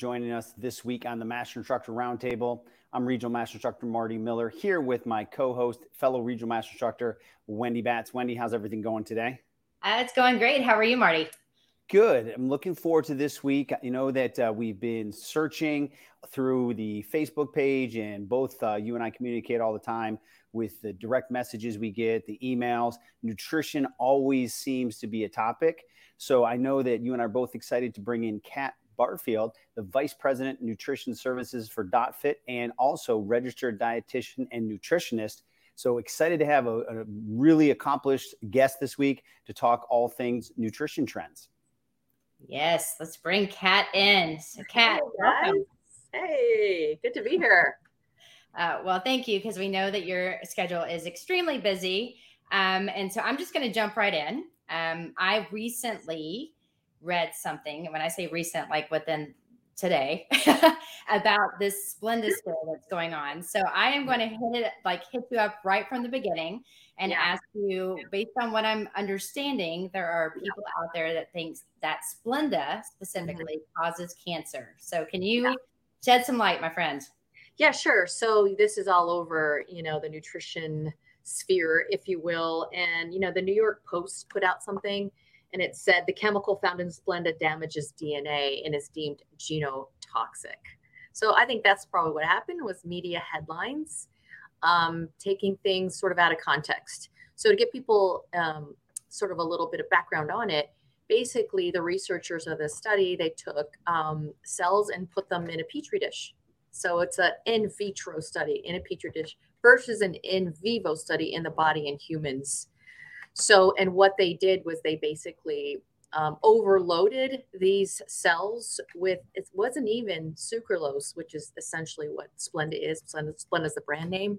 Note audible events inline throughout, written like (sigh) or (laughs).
joining us this week on the Master Instructor Roundtable. I'm Regional Master Instructor Marty Miller here with my co host, fellow Regional Master Instructor Wendy Batts. Wendy, how's everything going today? Uh, it's going great. How are you, Marty? Good. I'm looking forward to this week. You know that uh, we've been searching through the Facebook page, and both uh, you and I communicate all the time with the direct messages we get, the emails. Nutrition always seems to be a topic. So I know that you and I are both excited to bring in Kat Barefield, the Vice President Nutrition Services for DotFit, and also registered dietitian and nutritionist. So excited to have a, a really accomplished guest this week to talk all things nutrition trends. Yes, let's bring Kat in. So, Kat, welcome. Hey, good to be here. Uh, well, thank you because we know that your schedule is extremely busy. Um, and so I'm just going to jump right in. Um, I recently read something, and when I say recent, like within today, (laughs) about this Splenda scale that's going on. So I am going to hit it, like hit you up right from the beginning and yeah. ask you, based on what I'm understanding, there are people yeah. out there that thinks that Splenda specifically mm-hmm. causes cancer. So can you yeah. shed some light, my friend? Yeah, sure. So this is all over, you know, the nutrition sphere, if you will. And, you know, the New York Post put out something and it said the chemical found in Splenda damages DNA and is deemed genotoxic. So I think that's probably what happened was media headlines um, taking things sort of out of context. So to get people um, sort of a little bit of background on it, basically the researchers of this study they took um, cells and put them in a petri dish. So it's an in vitro study in a petri dish versus an in vivo study in the body in humans. So and what they did was they basically um, overloaded these cells with it wasn't even sucralose, which is essentially what Splenda is. Splenda, is the brand name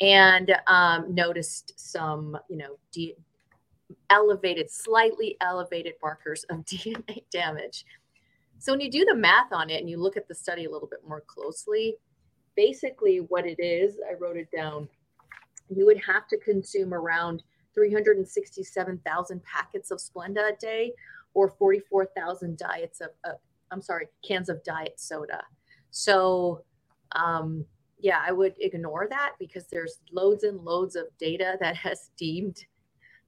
and um, noticed some, you know, de- elevated, slightly elevated markers of (laughs) DNA damage. So when you do the math on it and you look at the study a little bit more closely, basically what it is, I wrote it down. You would have to consume around 367,000 packets of Splenda a day or 44,000 diets of, uh, I'm sorry, cans of diet soda. So um, yeah, I would ignore that because there's loads and loads of data that has deemed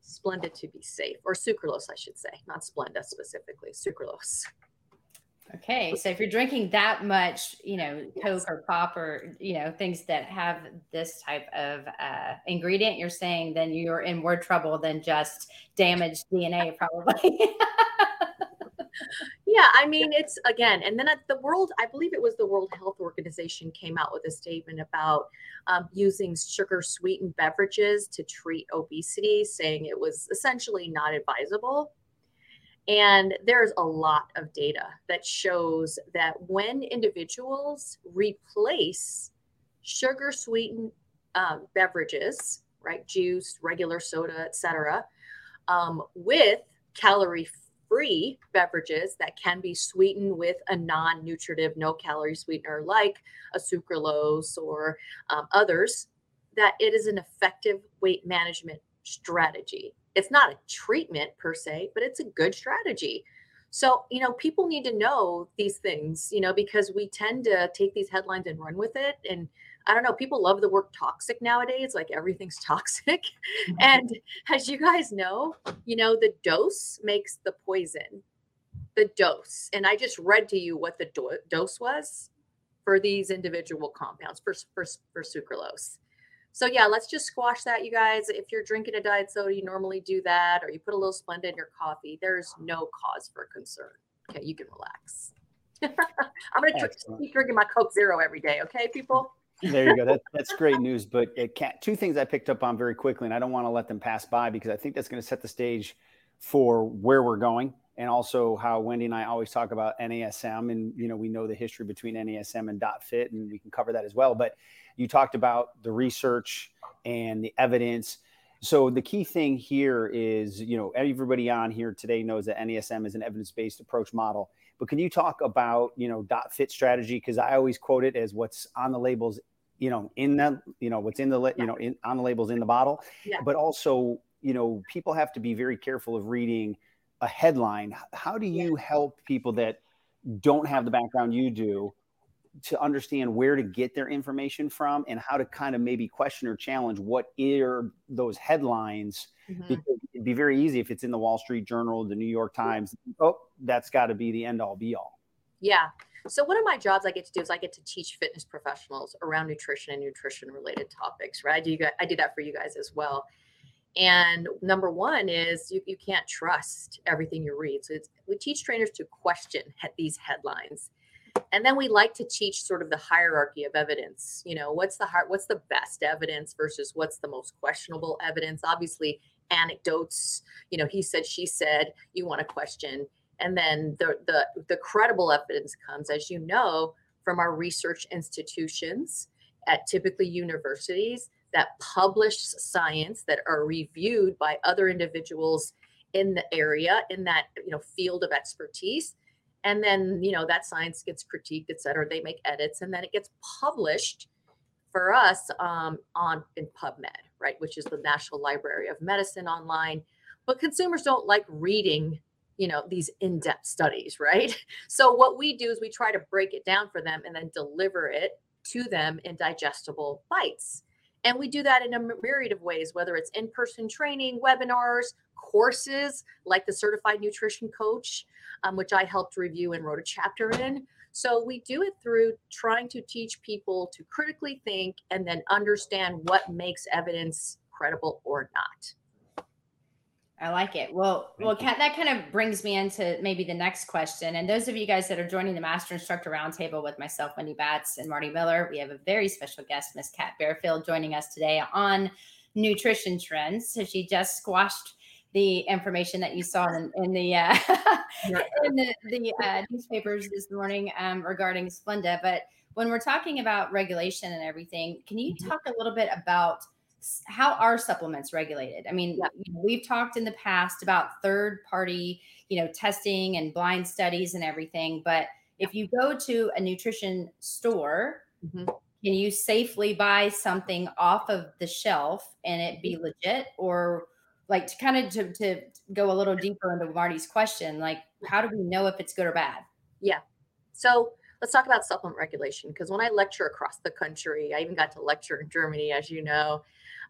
Splenda to be safe, or sucralose, I should say, not Splenda specifically, sucralose. Okay, so if you're drinking that much, you know, Coke yes. or pop or you know things that have this type of uh, ingredient, you're saying then you're in more trouble than just damaged DNA, probably. (laughs) yeah, I mean, it's again, and then at the world, I believe it was the World Health Organization came out with a statement about um, using sugar sweetened beverages to treat obesity, saying it was essentially not advisable. And there's a lot of data that shows that when individuals replace sugar sweetened um, beverages, right, juice, regular soda, etc., um, with calorie free beverages that can be sweetened with a non nutritive, no calorie sweetener like a sucralose or um, others, that it is an effective weight management strategy. It's not a treatment per se, but it's a good strategy. So, you know, people need to know these things, you know, because we tend to take these headlines and run with it. And I don't know, people love the word toxic nowadays, like everything's (laughs) toxic. Mm-hmm. And as you guys know, you know, the dose makes the poison. The dose. And I just read to you what the do- dose was for these individual compounds for, for, for sucralose. So yeah, let's just squash that, you guys. If you're drinking a diet soda, you normally do that, or you put a little Splenda in your coffee. There's no cause for concern. Okay, you can relax. (laughs) I'm gonna keep drinking my Coke Zero every day. Okay, people there you go. That, that's (laughs) great news. But it can't, two things I picked up on very quickly, and I don't want to let them pass by because I think that's going to set the stage for where we're going and also how Wendy and I always talk about NASM. And, you know, we know the history between NASM and dot fit and we can cover that as well. But you talked about the research and the evidence. So the key thing here is, you know, everybody on here today knows that NASM is an evidence-based approach model. But can you talk about, you know, dot fit strategy? Because I always quote it as what's on the labels, you know, in the, you know, what's in the, you know, in, on the labels in the bottle. Yeah. But also, you know, people have to be very careful of reading a headline. How do you yeah. help people that, don't have the background you do to understand where to get their information from and how to kind of maybe question or challenge what are those headlines mm-hmm. because it'd be very easy if it's in the wall street journal the new york times oh that's got to be the end all be all. Yeah. So one of my jobs i get to do is i get to teach fitness professionals around nutrition and nutrition related topics right? I do, I do that for you guys as well. And number one is you, you can't trust everything you read. So we teach trainers to question these headlines and then we like to teach sort of the hierarchy of evidence you know what's the what's the best evidence versus what's the most questionable evidence? Obviously anecdotes you know he said she said you want to question. And then the the the credible evidence comes as you know from our research institutions at typically universities that publish science that are reviewed by other individuals in the area in that you know field of expertise and then you know that science gets critiqued et cetera they make edits and then it gets published for us um, on in pubmed right which is the national library of medicine online. But consumers don't like reading you know these in-depth studies right? (laughs) So what we do is we try to break it down for them and then deliver it to them in digestible bites and we do that in a myriad of ways whether it's in-person training webinars courses like the certified nutrition coach um, which I helped review and wrote a chapter in. So we do it through trying to teach people to critically think and then understand what makes evidence credible or not. I like it. Well, well, Kat, that kind of brings me into maybe the next question. And those of you guys that are joining the Master Instructor Roundtable with myself, Wendy Batts, and Marty Miller, we have a very special guest, Miss Kat Barefield, joining us today on nutrition trends. So she just squashed the information that you saw in, in the uh, (laughs) in the, the uh, newspapers this morning um, regarding Splenda. But when we're talking about regulation and everything, can you mm-hmm. talk a little bit about how are supplements regulated? I mean, yeah. we've talked in the past about third party, you know, testing and blind studies and everything. But if you go to a nutrition store, mm-hmm. can you safely buy something off of the shelf and it be mm-hmm. legit or like to kind of to, to go a little deeper into Marty's question, like how do we know if it's good or bad? Yeah. So let's talk about supplement regulation because when I lecture across the country, I even got to lecture in Germany, as you know.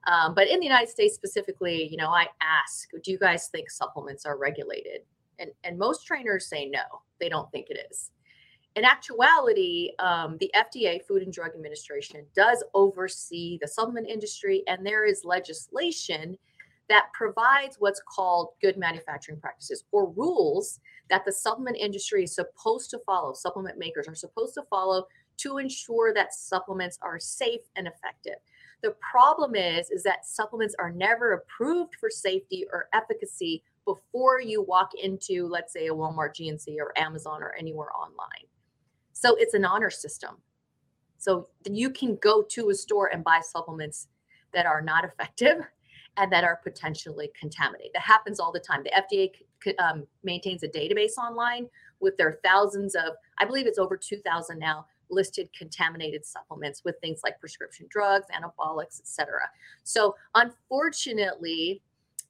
Um, but in the United States specifically, you know, I ask, do you guys think supplements are regulated? And and most trainers say no, they don't think it is. In actuality, um, the FDA, Food and Drug Administration, does oversee the supplement industry, and there is legislation that provides what's called good manufacturing practices or rules that the supplement industry is supposed to follow, supplement makers are supposed to follow to ensure that supplements are safe and effective. The problem is is that supplements are never approved for safety or efficacy before you walk into let's say a Walmart GNC or Amazon or anywhere online. So it's an honor system. So you can go to a store and buy supplements that are not (laughs) effective and that are potentially contaminated. That happens all the time. The FDA um, maintains a database online with their thousands of, I believe it's over 2,000 now, listed contaminated supplements with things like prescription drugs, anabolics, etc. So unfortunately,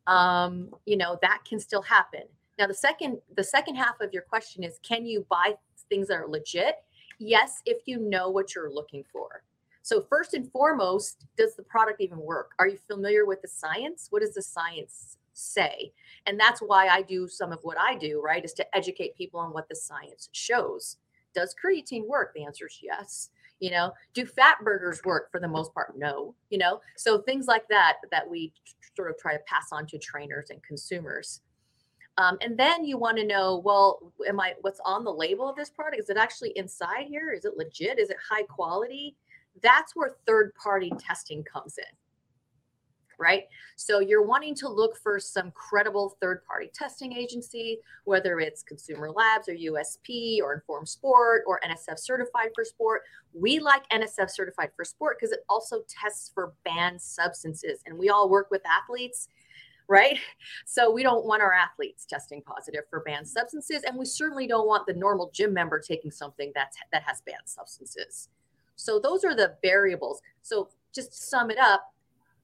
um, you know that can still happen. Now the second the second half of your question is, can you buy things that are legit? Yes, if you know what you're looking for. So, first and foremost, does the product even work? Are you familiar with the science? What does the science say? And that's why I do some of what I do, right? Is to educate people on what the science shows. Does creatine work? The answer is yes. You know, do fat burners work for the most part? No. You know, so things like that that we sort of try to pass on to trainers and consumers. Um, and then you want to know, well, am I what's on the label of this product? Is it actually inside here? Is it legit? Is it high quality? that's where third party testing comes in right? So you're wanting to look for some credible third party testing agency, whether it's Consumer Labs or USP or Informed Sport or NSF Certified for Sport. We like NSF Certified for Sport because it also tests for banned substances, and we all work with athletes. Right. So we don't want our athletes testing positive for banned substances. And we certainly don't want the normal gym member taking something that's that has banned substances. So those are the variables. So just sum it up,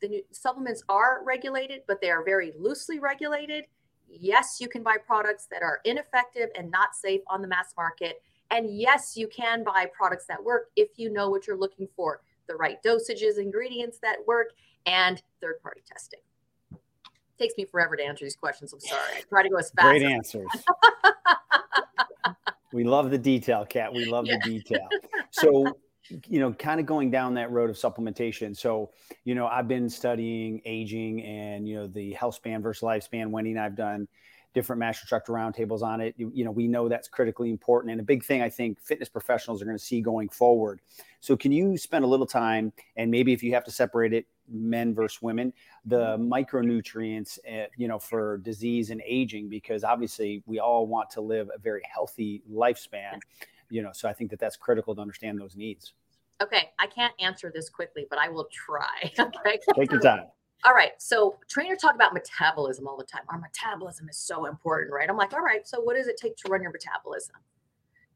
the supplements are regulated, but they are very loosely regulated. Yes, you can buy products that are ineffective and not safe on the mass market. And yes, you can buy products that work if you know what you're looking for the right dosages, ingredients that work, and third party testing. takes me forever to answer these questions. I'm sorry. I try to go as fast. Great answers. we love the detail, Kat. We love (laughs) yeah. the detail. So, you know, kind of going down that road of supplementation. So, you know, I've been studying aging and, you know, the health span versus lifespan. Wendy and I've done different master instructor roundtables on it. You, you, know, we know that's critically important and a big thing I think fitness professionals are going to see going forward. So, can you spend a little time and maybe if you have to separate it, men versus women, the micronutrients, uh, you know, for disease and aging, because obviously we all want to live a very healthy lifespan. You know, so I think that that's critical to understand those needs. Okay, I can't answer this quickly, but I will try. (laughs) Okay, take your time. All right. So trainers talk about metabolism all the time. Our metabolism is so important, right? I'm like, all right, so what does it take to run your metabolism?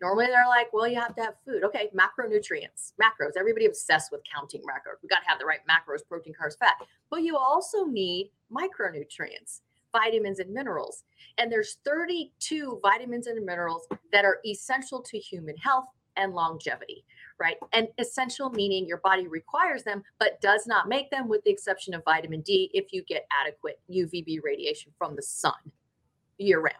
Normally they're like, well, you have to have food. Okay, macronutrients, macros. Everybody obsessed with counting macros. We got to have the right macros, protein, carbs, fat. But you also need micronutrients, vitamins and minerals. And there's 32 vitamins and minerals that are essential to human health and longevity right? And essential meaning your body requires them, but does not make them, with the exception of vitamin D, if you get adequate UVB radiation from the sun year round.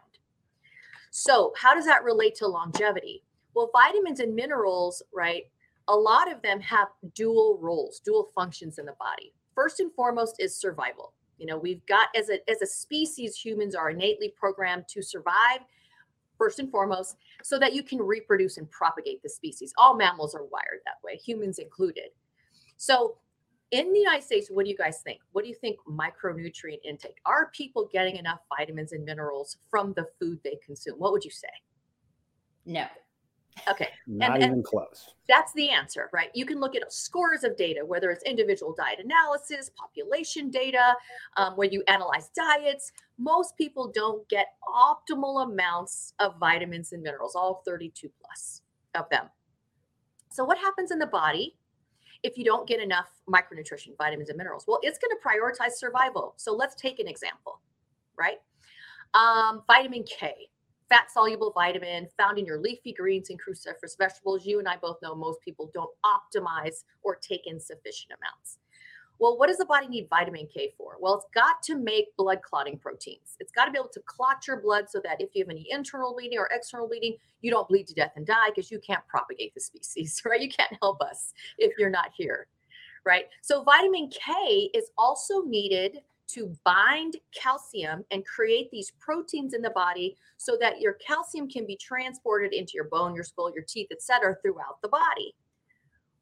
So, how does that relate to longevity? Well, vitamins and minerals, right? A lot of them have dual roles, dual functions in the body. First and foremost is survival. You know, we've got as a as a species, humans are innately programmed to survive first and foremost, so that you can reproduce and propagate the species. All mammals are wired that way, humans included. So, in the United States, what do you guys think? What do you think micronutrient intake? Are people getting enough vitamins and minerals from the food they consume? What would you say? No. Okay. Not and, even and close. That's the answer, right? You can look at scores of data, whether it's individual diet analysis, population data, um, when you analyze diets. Most people don't get optimal amounts of vitamins and minerals, all 32 plus of them. So, what happens in the body if you don't get enough micronutrition, vitamins, and minerals? Well, it's going to prioritize survival. So, let's take an example, right? Um, vitamin K fat soluble vitamin found in your leafy greens and cruciferous vegetables. You and I both know most people don't optimize or take in sufficient amounts. Well, what does the body need vitamin K for? Well, it's got to make blood clotting proteins. It's got to be able to clot your blood so that if you have any internal bleeding or external bleeding, you don't bleed to death and die because you can't propagate the species, (laughs) right? You can't help us if you're not here, right? So, vitamin K is also needed to bind calcium and create these proteins in the body so that your calcium can be transported into your bone, your skull, your teeth, etc., throughout the body.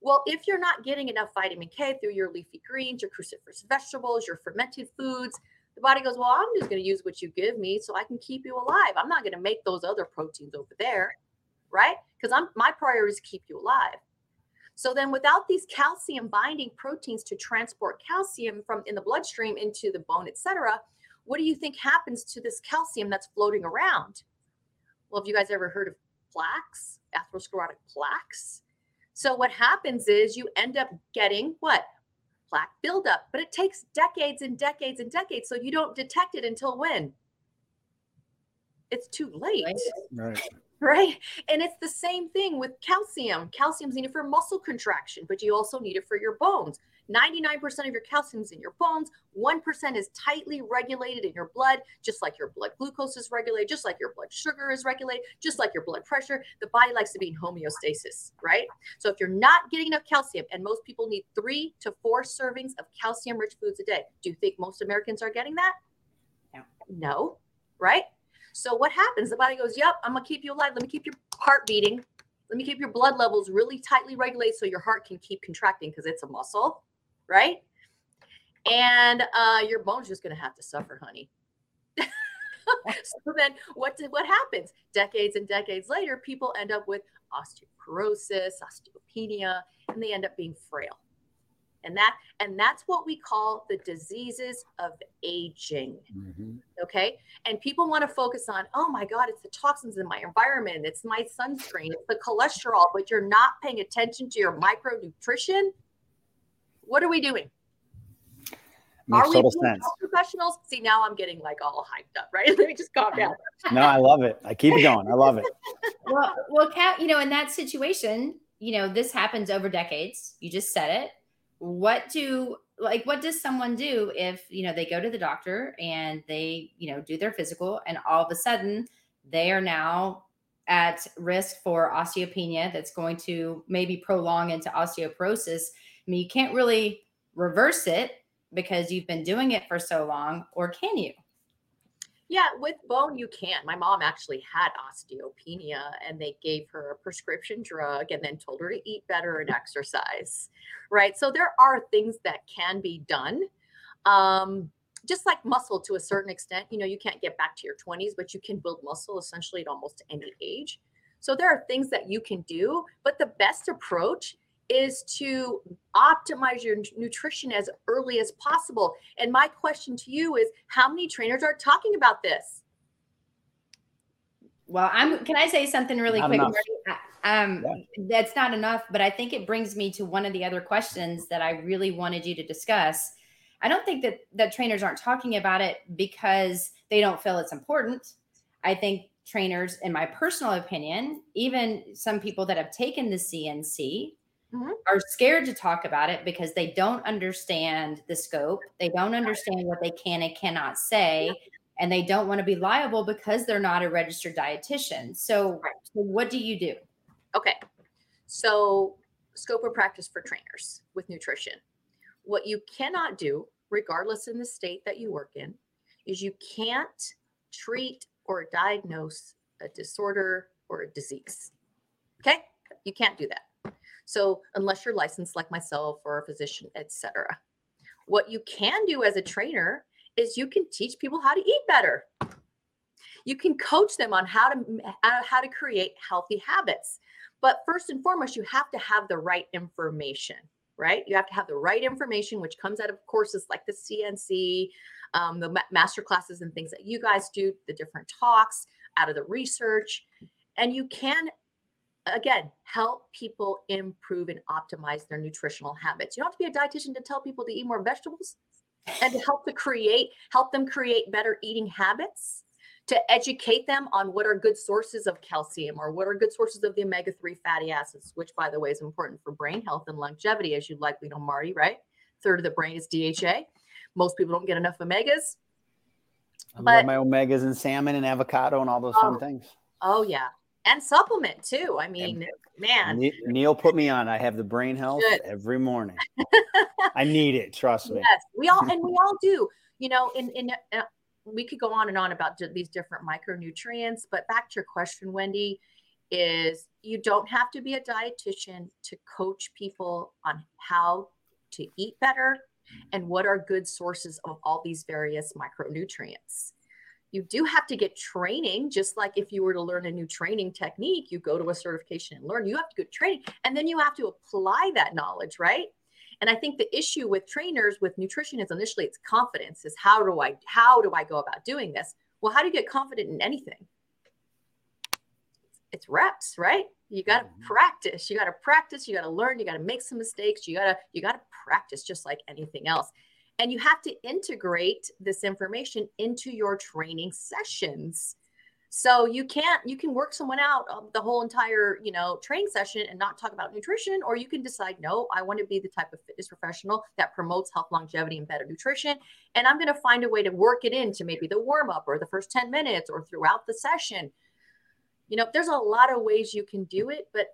Well, if you're not getting enough vitamin K through your leafy greens, your cruciferous vegetables, your fermented foods, the body goes, Well, I'm just going to use what you give me so I can keep you alive. I'm not going to make those other proteins over there, right? Because I'm my priority is to keep you alive. So then without these calcium binding proteins to transport calcium from in the bloodstream into the bone, etc., what do you think happens to this calcium that's floating around? Well, have you guys ever heard of plaques, atherosclerotic plaques? So what happens is you end up getting what? Plaque buildup, but it takes decades and decades and decades. So you don't detect it until when? It's too late. Right right? And it's the same thing with calcium. Calcium's needed for muscle contraction, but you also need it for your bones. 99% of your calcium's in your bones. 1% is tightly regulated in your blood, just like your blood glucose is regulated, just like your blood sugar is regulated, just like your blood pressure. The body likes to be in homeostasis, right? So if you're not getting enough calcium, and most people need three to four servings of calcium rich foods a day, do you think most Americans are getting that? No. No, right? So what happens? The body goes, "Yep, I'm gonna keep you alive. Let me keep your heart beating. Let me keep your blood levels really tightly regulated so your heart can keep contracting because it's a muscle, right? And uh, your bone's just gonna have to suffer, honey." (laughs) so then what did what happens decades and decades later people end up with osteoporosis osteopenia and they end up being frail and that and that's what we call the diseases of aging mm-hmm. okay and people want to focus on oh my god it's the toxins in my environment it's my sunscreen it's the cholesterol but you're not paying attention to your micronutrition what are we doing Makes are total we sense. professionals? See, now I'm getting like all hyped up, right? (laughs) Let me just calm down. no, I love it. I keep it going. I love it. (laughs) well, well, Kat, you know, in that situation, you know, this happens over decades. You just said it. What do like what does someone do if you know they go to the doctor and they you know do their physical and all of a sudden they are now at risk for osteopenia that's going to maybe prolong into osteoporosis? I mean you can't really reverse it because you've been doing it for so long or can you yeah, with bone, you can. My mom actually had osteopenia and they gave her a prescription drug and then told her to eat better and exercise. Right. So there are things that can be done. Um, just like muscle to a certain extent, you know, you can't get back to your 20s, but you can build muscle essentially at almost any age. So there are things that you can do, but the best approach is to optimize your nutrition as early as possible. And my question to you is how many trainers are talking about this? Well, I'm can I say something really not quick? Um, yeah. that's not enough, but I think it brings me to one of the other questions that I really wanted you to discuss. I don't think that that trainers aren't talking about it because they don't feel it's important. I think trainers, in my personal opinion, even some people that have taken the CNC, mm-hmm. are scared to talk about it because they don't understand the scope. They don't understand what they can and cannot say. Yeah. And they don't want to be liable because they're not a registered dietitian. So, right. so what do you do? Okay. So, scope of practice for trainers with nutrition. What you cannot do, regardless in the state that you work in, is you can't treat or diagnose a disorder or a disease. Okay? You can't do that. So unless you're licensed like myself or a physician, etc. What you can do as a trainer is you can teach people how to eat better. You can coach them on how to how to create healthy habits. But first and foremost, you have to have the right information, right? You have to have the right information, which comes out of courses like the CNC, um, the master classes and things that you guys do, the different talks, out of the research. And you can again help people improve and optimize their nutritional habits. You don't have to be a dietitian to tell people to eat more vegetables and to help to create help them create better eating habits to educate them on what are good sources of calcium or what are good sources of the omega-3 fatty acids which by the way is important for brain health and longevity as you likely know marty right? Third of the brain is dha most people don't get enough omegas. I but, love my omegas and salmon and avocado and all those fun oh, things. oh yeah and supplement too. I mean, man. Neil put me on. I have the brain health every morning. (laughs) I need it. Trust me. Yes, we all and we (laughs) all do. You know, in in uh, we could go on and on about these different micronutrients, but back to your question, Wendy, is you don't have to be a dietitian to coach people on how to eat better and what are good sources of all these various micronutrients you do have to get training just like if you were to learn a new training technique you go to a certification and learn you have to get training and then you have to apply that knowledge right? And i think the issue with trainers with nutrition is initially it's confidence is how do i how do i go about doing this? Well how do you get confident in anything? It's reps right? You got to mm-hmm. practice you got to practice you got to learn you got to make some mistakes you got to you got to practice just like anything else and you have to integrate this information into your training sessions. So you can't you can work someone out the whole entire you know training session and not talk about nutrition or you can decide no i want to be the type of fitness professional that promotes health longevity and better nutrition and i'm going to find a way to work it into maybe the warm up or the first 10 minutes or throughout the session. You know there's a lot of ways you can do it but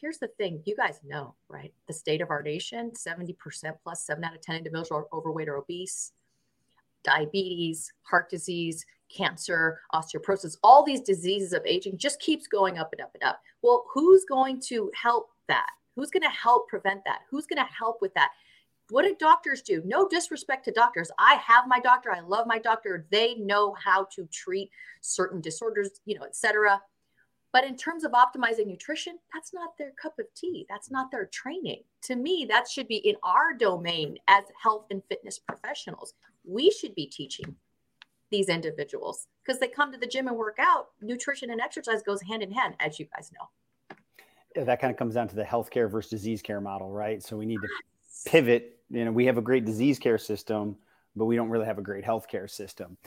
here's the thing you guys know, right? The state of our nation 70% plus, seven out of 10 individuals are overweight or obese, diabetes, heart disease, cancer, osteoporosis, all these diseases of aging just keeps going up and up and up. Well, who's going to help that? Who's going to help prevent that? Who's going to help with that? What do doctors do? No disrespect to doctors. I have my doctor. I love my doctor. They know how to treat certain disorders, you know, et cetera but in terms of optimizing nutrition, that's not their cup of tea. That's not their training. To me, that should be in our domain as health and fitness professionals. We should be teaching these individuals because they come to the gym and work out. Nutrition and exercise goes hand in hand, as you guys know. Yeah, that kind of comes down to the healthcare versus disease care model, right? So we need to pivot. You know, we have a great disease care system, but we don't really have a great healthcare system.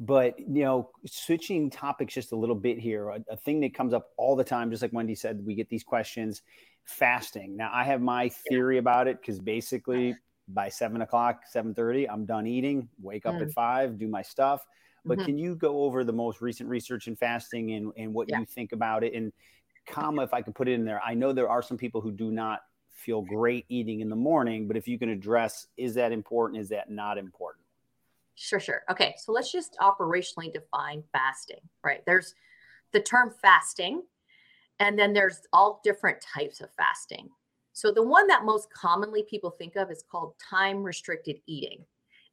But you know, switching topics just a little bit here, a, a, thing that comes up all the time, just like Wendy said, we get these questions. Fasting. Now, I have my theory about it because basically by seven o'clock, seven thirty, I'm done eating. Wake up mm. at five, do my stuff. But mm-hmm. can you go over the most recent research in fasting and, and what yeah. you think about it? And comma, if I could put it in there, I know there are some people who do not feel great eating in the morning, but if you can address, is that important? Is that not important? Sure, sure. Okay, so let's just operationally define fasting, right? There's the term fasting, and then there's all different types of fasting. So the one that most commonly people think of is called time restricted eating.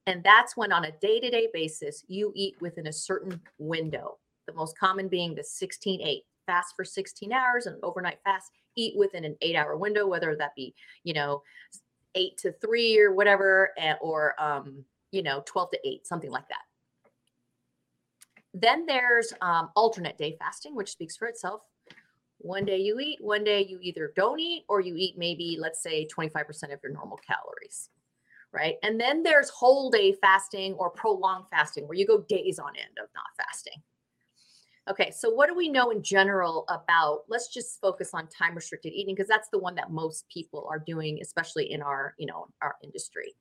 And that's when on a day to day basis, you eat within a certain window. The most common being the 16 8, fast for 16 hours and overnight fast, eat within an eight hour window, whether that be, you know, eight to three or whatever, eh, or, um, you know, 12 to eight, something like that. Then there's um, alternate day fasting, which speaks for itself. One day you eat, one day you either don't eat, or you eat maybe, let's say, 25% of your normal calories right? And then there's whole day fasting or prolonged fasting where you go days on end of not fasting. Okay, so what do we know in general about? Let's just focus on time restricted eating because that's the one that most people are doing, especially in our, you know, our industry.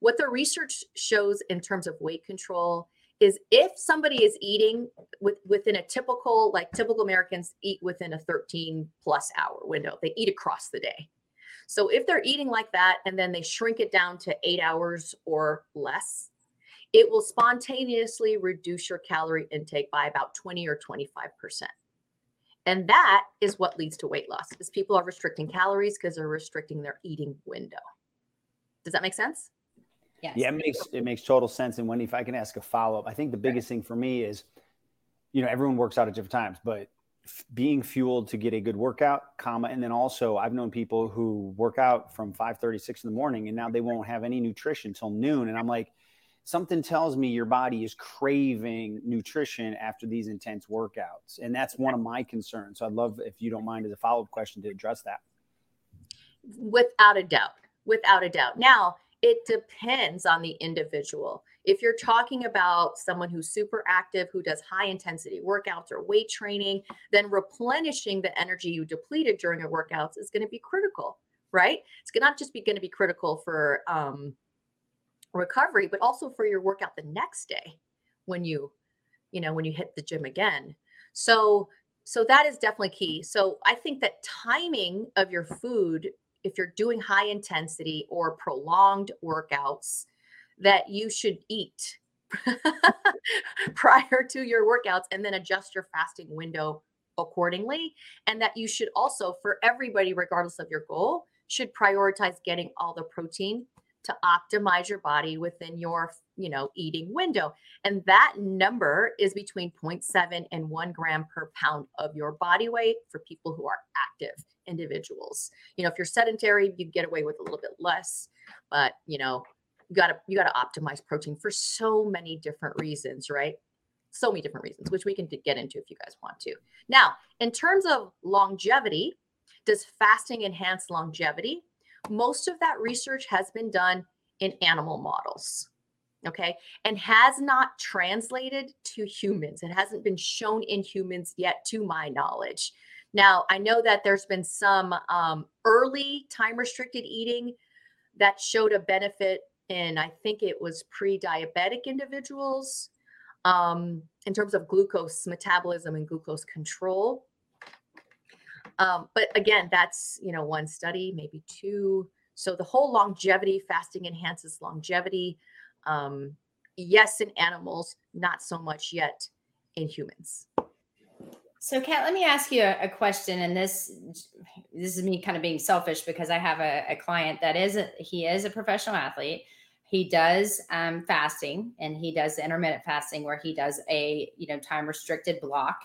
What the research shows in terms of weight control is if somebody is eating with, within a typical, like typical Americans eat within a 13 plus hour window, they eat across the day. So if they're eating like that and then they shrink it down to eight hours or less, it will spontaneously reduce your calorie intake by about 20 or 25%. And that is what leads to weight loss is people are restricting calories because they're restricting their eating window. Does that make sense? Yes. Yeah, it makes it makes total sense. And Wendy, if I can ask a follow up, I think the biggest thing for me is, you know, everyone works out at different times, but being fueled to get a good workout comma and then also i've known people who work out from 5 36 in the morning and now they won't have any nutrition till noon and i'm like something tells me your body is craving nutrition after these intense workouts and that's one of my concerns so i'd love if you don't mind as a follow-up question to address that without a doubt without a doubt now it depends on the individual if you're talking about someone who's super active, who does high intensity workouts or weight training, then replenishing the energy you depleted during your workouts is going to be critical, right? It's not just be going to be critical for um, recovery, but also for your workout the next day when you, you know, when you hit the gym again. So, so that is definitely key. So I think that timing of your food, if you're doing high intensity or prolonged workouts, that you should eat (laughs) prior to your workouts and then adjust your fasting window accordingly. And that you should also, for everybody, regardless of your goal, should prioritize getting all the protein to optimize your body within your you know eating window. And that number is between 0.7 and 1 gram per pound of your body weight for people who are active individuals. You know if you're sedentary you get away with a little bit less but you know you got to you got to optimize protein for so many different reasons right? So many different reasons which we can get into if you guys want to. Now in terms of longevity does fasting enhance longevity most of that research has been done in animal models okay? And has not translated to humans. It hasn't been shown in humans yet to my knowledge. Now i know that there's been some um, early time restricted eating that showed a benefit in I think it was pre-diabetic individuals um, in terms of glucose metabolism and glucose control. Um, but again, that's you know one study, maybe two. So the whole longevity fasting enhances longevity. Um, yes, in animals, not so much yet in humans. So, Kat, let me ask you a, question, and this this is me kind of being selfish because I have a, a client that is a, he is a professional athlete he does um, fasting and he does intermittent fasting where he does a you know time restricted block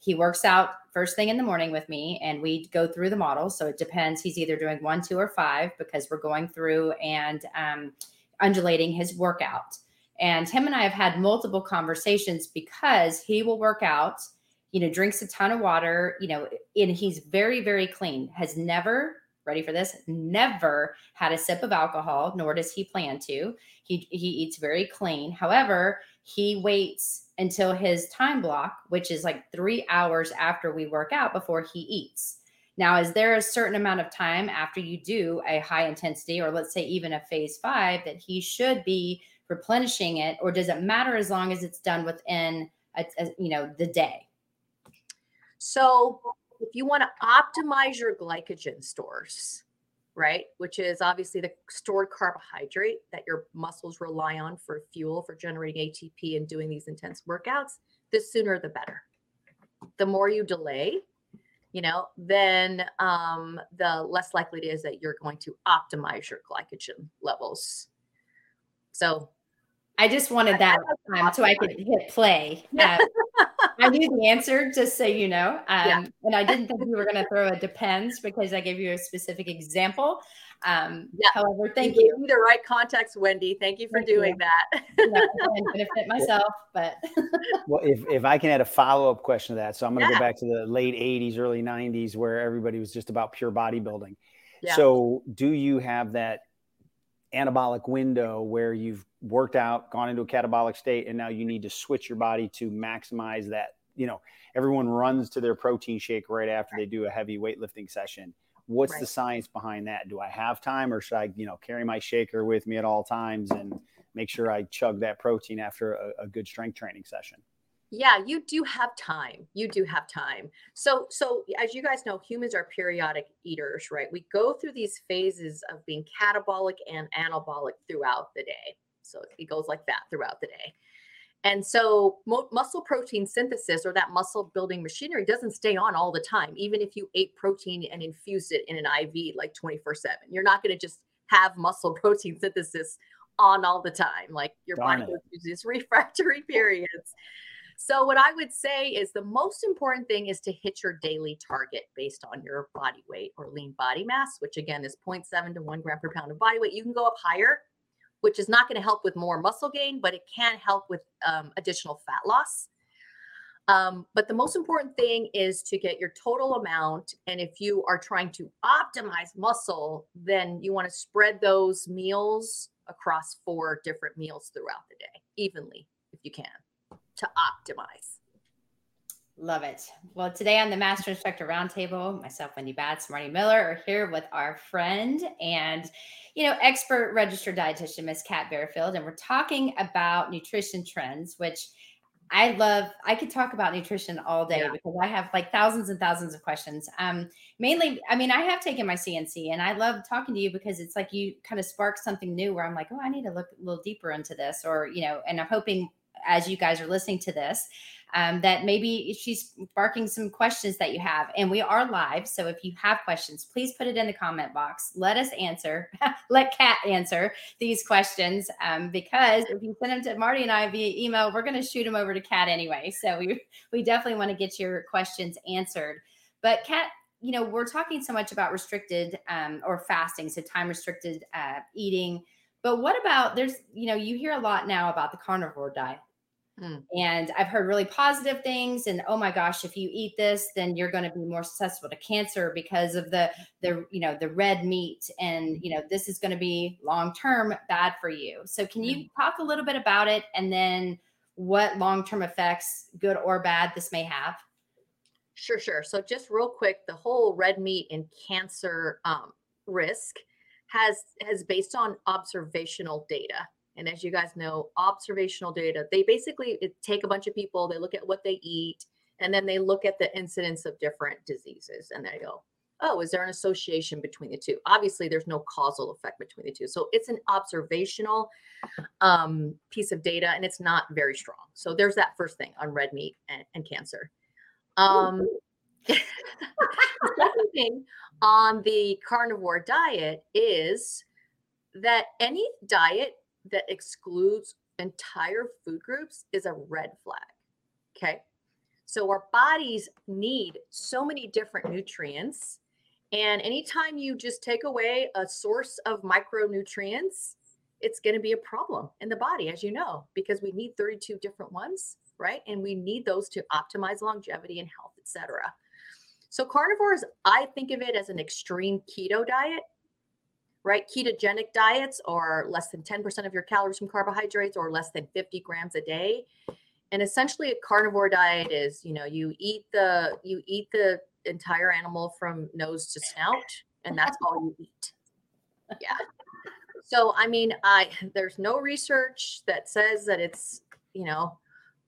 he works out first thing in the morning with me and we go through the model so it depends he's either doing one two or five because we're going through and um, undulating his workout and him and i have had multiple conversations because he will work out you know drinks a ton of water you know and he's very very clean has never ready for this, never had a sip of alcohol, nor does he plan to. He, he eats very clean. However, he waits until his time block, which is like three hours after we work out before he eats. Now, is there a certain amount of time after you do a high intensity, or let's say even a phase five, that he should be replenishing it, or does it matter as long as it's done within, a, a, you know, the day? So, if you want to optimize your glycogen stores, right, which is obviously the stored carbohydrate that your muscles rely on for fuel for generating ATP and doing these intense workouts, the sooner the better. The more you delay, you know, then um, the less likely it is that you're going to optimize your glycogen levels. So I just wanted that um, so I could hit play. Uh, I knew the answer, just so you know. Um, yeah. And I didn't think you were going to throw a depends because I gave you a specific example. Um, yeah. However, thank you. you. The right context, Wendy. Thank you for thank doing you. that. yeah, benefit (laughs) myself, but (laughs) well, if if I can add a follow up question to that, so I'm going to yeah. go back to the late '80s, early '90s, where everybody was just about pure bodybuilding. Yeah. So, do you have that anabolic window where you've worked out, gone into a catabolic state, and now you need to switch your body to maximize that. You know, everyone runs to their protein shake right after they do a heavy weightlifting session. What's right. the science behind that? Do I have time, or should I, you know, carry my shaker with me at all times and make sure I chug that protein after a, a good strength training session? yeah you do have time you do have time so so as you guys know humans are periodic eaters right we go through these phases of being catabolic and anabolic throughout the day so it goes like that throughout the day. And so muscle protein synthesis or that muscle building machinery doesn't stay on all the time even if you ate protein and infused it in an iv like 24 7 you're not going to just have muscle (laughs) protein synthesis on all the time like your Darn body goes through these (laughs) refractory (laughs) periods. So, what I would say is the most important thing is to hit your daily target based on your body weight or lean body mass, which again is 0.7 to 1 gram per pound of body weight. You can go up higher, which is not going to help with more muscle gain, but it can help with um, additional fat loss. Um, but the most important thing is to get your total amount. And if you are trying to optimize muscle, then you want to spread those meals across four different meals throughout the day evenly if you can to optimize. Love it. Well, today on the Master Instructor Roundtable, myself, Wendy Batts, Marty Miller are here with our friend and, you know, expert registered dietitian, Miss Kat Barefield, and we're talking about nutrition trends, which I love. I could talk about nutrition all day yeah. because I have like thousands and thousands of questions. Um, mainly, I mean, I have taken my CNC, and I love talking to you because it's like you kind of spark something new where I'm like, oh, I need to look a little deeper into this, or you know, and I'm hoping as you guys are listening to this um, that maybe she's sparking some questions that you have. And we are live. So if you have questions, please put it in the comment box. Let us answer, (laughs) let Kat answer these questions. Um, because if you send them to Marty and I via email, we're going to shoot them over to Kat anyway. So we, we definitely want to get your questions answered. But Kat, you know, we're talking so much about restricted um, or fasting, so time restricted uh, eating. But what about there's, you know, you hear a lot now about the carnivore diet Mm. And I've heard really positive things. And oh my gosh, if you eat this, then you're going to be more susceptible to cancer because of the the you know the red meat, and you know this is going to be long term bad for you. So can you mm. talk a little bit about it, and then what long term effects, good or bad, this may have? Sure, sure. So just real quick, the whole red meat and cancer um, risk has has based on observational data and as you guys know, observational data, they basically take a bunch of people, they look at what they eat, and then they look at the incidence of different diseases and they go, oh, is there an association between the two? Obviously, there's no causal effect between the two. So it's an observational um, piece of data and it's not very strong. So there's that first thing on red meat and, and cancer. Um, (laughs) the second thing on the carnivore diet is that any diet that excludes entire food groups is a red flag. Okay. So our bodies need so many different nutrients. And anytime you just take away a source of micronutrients, it's going to be a problem in the body, as you know, because we need 32 different ones, right? And we need those to optimize longevity and health, etc. So carnivores, I think of it as an extreme keto diet, right? Ketogenic diets are less than 10% of your calories from carbohydrates or less than 50 grams a day. And essentially a carnivore diet is, you know, you eat the you eat the entire animal from nose to snout and that's all you eat. Yeah. So I mean, I there's no research that says that it's, you know,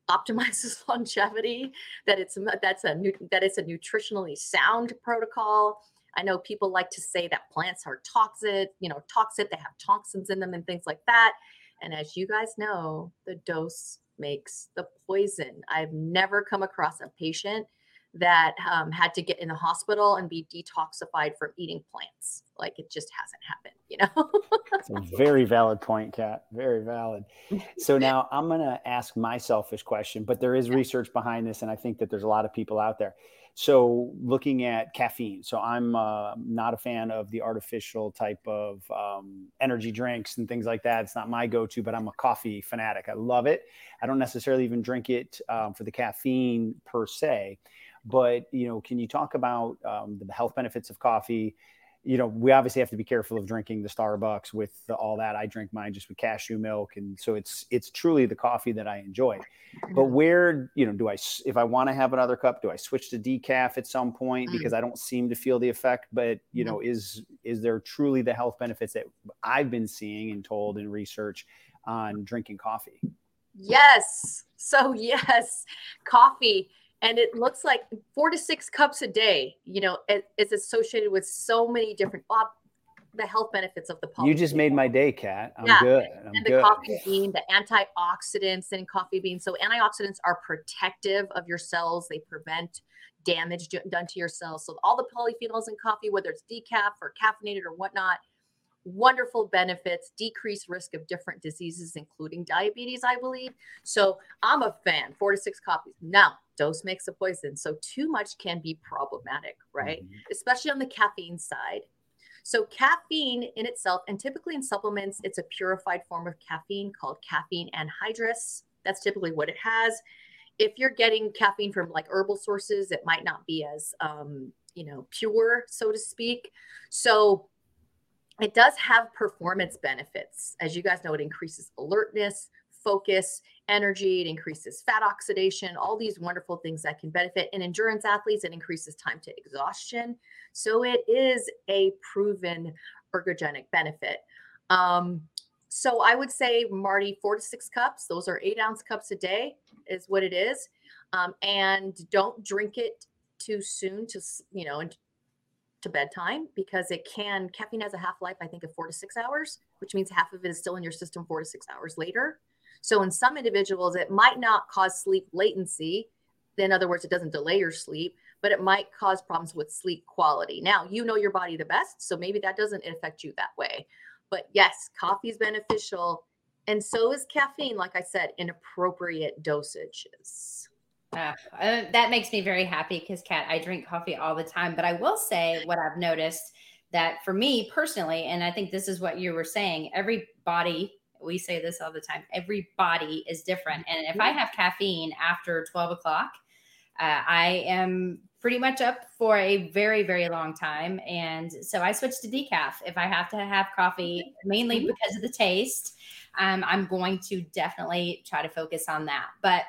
optimizes (laughs) longevity, that it's that's a that it's a nutritionally sound protocol. I know people like to say that plants are toxic, you know, toxic, they have toxins in them and things like that. And as you guys know, the dose makes the poison. I've never come across a patient that um, had to get in the hospital and be detoxified from eating plants. Like it just hasn't happened, you know? It's a very valid point, Kat. Very valid. So (laughs) now I'm going to ask my selfish question, but there is research behind this, and I think that there's a lot of people out there. So looking at caffeine, so I'm uh, not a fan of the artificial type of um, energy drinks and things like that. It's not my go-to, but I'm a coffee fanatic. I love it. I don't necessarily even drink it um, for the caffeine per se, but you know, can you talk about um, the health benefits of coffee? You know, we obviously have to be careful of drinking the Starbucks with the, all that. I drink mine just with cashew milk, and so it's it's truly the coffee that I enjoy. But where you know, do I if I want to have another cup, do I switch to decaf at some point mm. because I don't seem to feel the effect? But you know, is is there truly the health benefits that I've been seeing and told in research on drinking coffee? Yes. So (laughs) yes, coffee and it looks like four to six cups a day you know it, it's associated with so many different uh, the health benefits of the polyphenol. You just made my day, Kat. I'm yeah. good. I'm and the good. coffee bean, the antioxidants in coffee beans. So antioxidants are protective of your cells. They prevent damage done to your cells. So all the polyphenols in coffee, whether it's decaf or caffeinated or whatnot, wonderful benefits, decreased risk of different diseases, including diabetes, I believe. So I'm a fan, four to six copies. Now, dose makes a poison. So too much can be problematic, right? Mm-hmm. Especially on the caffeine side. So caffeine in itself, and typically in supplements, it's a purified form of caffeine called caffeine anhydrous. That's typically what it has. If you're getting caffeine from like herbal sources, it might not be as um, you know pure, so to speak. So it does have performance benefits. As you guys know, it increases alertness, focus, energy, it increases fat oxidation, all these wonderful things that can benefit. In endurance athletes, it increases time to exhaustion. So it is a proven ergogenic benefit. Um, so I would say, Marty, four to six cups, those are eight ounce cups a day, is what it is. Um, and don't drink it too soon to, you know, to bedtime because it can, caffeine has a half life, I think, of four to six hours, which means half of it is still in your system four to six hours later. So in some individuals, it might not cause sleep latency. In other words, it doesn't delay your sleep, but it might cause problems with sleep quality. Now, you know your body the best, so maybe that doesn't affect you that way. But yes, coffee is beneficial. And so is caffeine, like I said, in appropriate dosages. Uh, that makes me very happy because, Kat, I drink coffee all the time. But I will say what I've noticed that for me personally, and I think this is what you were saying, every body we say this all the time every body is different and if i have caffeine after 12 o'clock uh, i am pretty much up for a very very long time and so i switch to decaf if i have to have coffee mainly mm-hmm. because of the taste um, i'm going to definitely try to focus on that but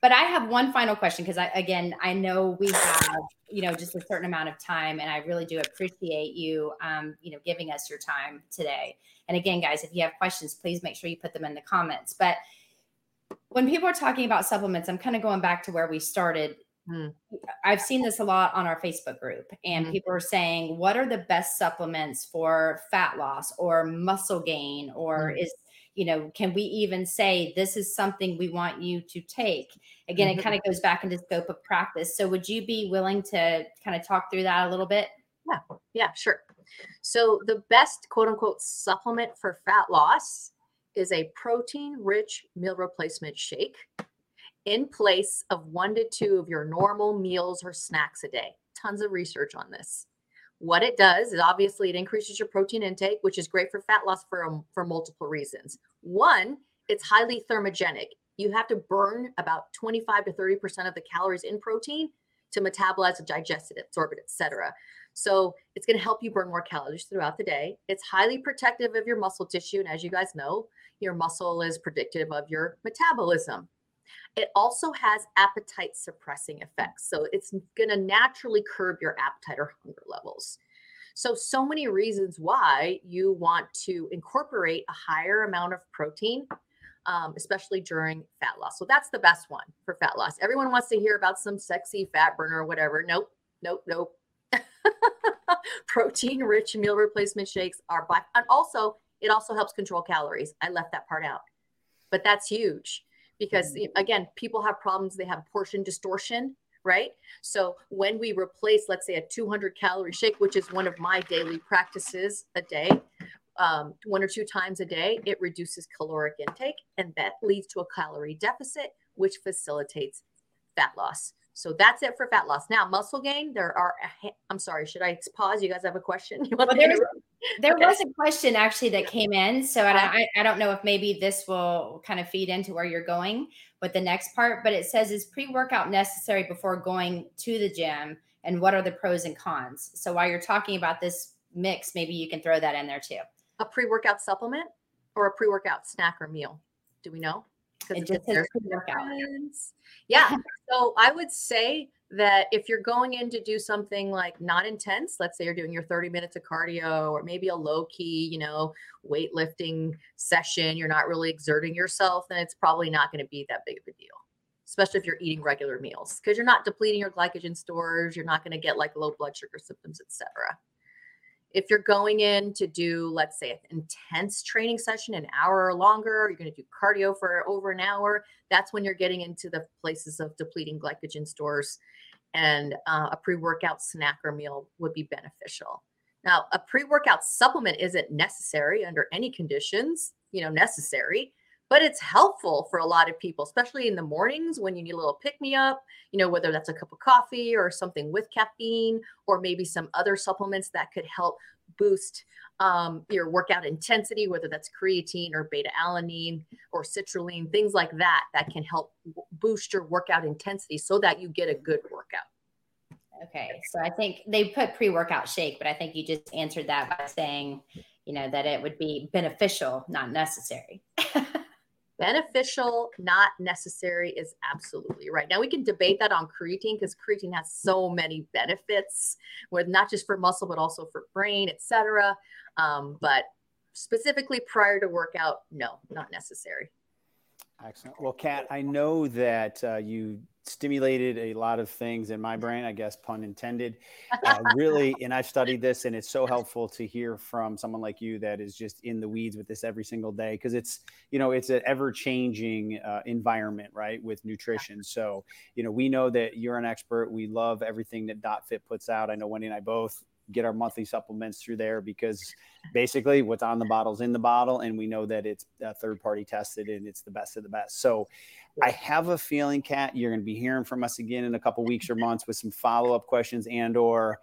but I have one final question because I again I know we have you know just a certain amount of time, and I really do appreciate you um, you know giving us your time today. And again, guys, if you have questions, please make sure you put them in the comments. But when people are talking about supplements, I'm kind of going back to where we started. Hmm. I've seen this a lot on our Facebook group, and mm-hmm. people are saying, "What are the best supplements for fat loss or muscle gain, or mm-hmm. is you know, can we even say this is something we want you to take? Again, mm-hmm. it kind of goes back into scope of practice. So would you be willing to kind of talk through that a little bit? Yeah, yeah, sure. So the best quote unquote supplement for fat loss is a protein rich meal replacement shake in place of one to two of your normal meals or snacks a day. Tons of research on this. What it does is obviously it increases your protein intake, which is great for fat loss for, um, for multiple reasons. One, it's highly thermogenic. You have to burn about 25 to 30% of the calories in protein to metabolize and digest it, absorb it, etc. So it's going to help you burn more calories throughout the day. It's highly protective of your muscle tissue. And as you guys know, your muscle is predictive of your metabolism. It also has appetite suppressing effects. So it's going to naturally curb your appetite or hunger levels. So, so many reasons why you want to incorporate a higher amount of protein, um, especially during fat loss. So, that's the best one for fat loss. Everyone wants to hear about some sexy fat burner or whatever. Nope, nope, nope. (laughs) protein rich meal replacement shakes are by, and also it also helps control calories. I left that part out, but that's huge because mm-hmm. again, people have problems. They have portion distortion, right? So when we replace, let's say, a 200 calorie shake, which is one of my daily practices a day, um, one or two times a day, it reduces caloric intake, and that leads to a calorie deficit, which facilitates fat loss. So that's it for fat loss. Now, muscle gain, there are, I'm sorry, should I pause? You guys have a question? (laughs) well, there, there okay. was a question actually that came in. So I, uh-huh. I, I don't know if maybe this will kind of feed into where you're going with the next part, but it says, is pre workout necessary before going to the gym? And what are the pros and cons? So while you're talking about this mix, maybe you can throw that in there too. A pre workout supplement or a pre workout snack or meal? Do we know? It just says pre-workout. Yeah. so I would say that if you're going in to do something like not intense, let's say you're doing your 30 minutes of cardio or maybe a low key, you know, weightlifting session, you're not really exerting yourself, then it's probably not going to be that big of a deal. Especially if you're eating regular meals because you're not depleting your glycogen stores, you're not going to get like low blood sugar symptoms, etc. If you're going in to do, let's say, an intense training session, an hour or longer, you're going to do cardio for over an hour, that's when you're getting into the places of depleting glycogen stores. And uh, a pre workout snack or meal would be beneficial. Now, a pre workout supplement isn't necessary under any conditions, you know, necessary but it's helpful for a lot of people, especially in the mornings when you need a little pick me up, you know, whether that's a cup of coffee or something with caffeine, or maybe some other supplements that could help boost um, your workout intensity, whether that's creatine or beta alanine or citrulline, things like that, that can help boost your workout intensity so that you get a good workout. Okay. So I think they put pre workout shake, but I think you just answered that by saying, you know, that it would be beneficial, not necessary. (laughs) beneficial, not necessary is absolutely right. Now we can debate that on creatine because creatine has so many benefits, with not just for muscle but also for brain, etc. Um, but specifically prior to workout, no, not necessary. Excellent. Well, Kat, I know that uh, you stimulated a lot of things in my brain, I guess, pun intended. Uh, really, (laughs) and I've studied this, and it's so helpful to hear from someone like you that is just in the weeds with this every single day because it's, you know, it's an ever changing uh, environment, right, with nutrition. So, you know, we know that you're an expert. We love everything that dotFIT puts out. I know Wendy and I both get our monthly supplements through there because basically what's on the bottle's in the bottle and we know that it's third party tested and it's the best of the best. So i have a feeling kat you're going to be hearing from us again in a couple weeks or months with some follow-up questions and or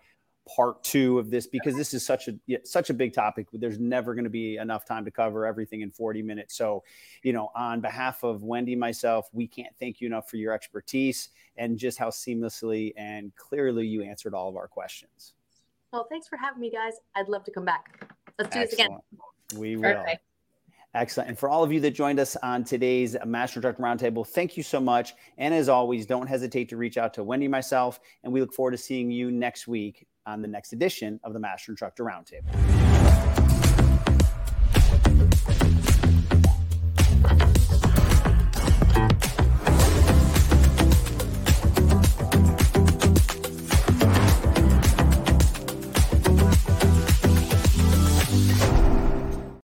part two of this because this is such a such a big topic. There's never going to be enough time to cover everything in 40 minutes. So you know on behalf of wendy myself we can't thank you enough for your expertise and just how seamlessly and clearly you answered all of our questions well, thanks for having me, guys. I'd love to come back. Let's do Excellent. this again. We will. Perfect. Excellent. And for all of you that joined us on today's Master Instructor Roundtable, thank you so much. And as always, don't hesitate to reach out to Wendy myself, and we look forward to seeing you next week on the next edition of the Master Instructor Roundtable.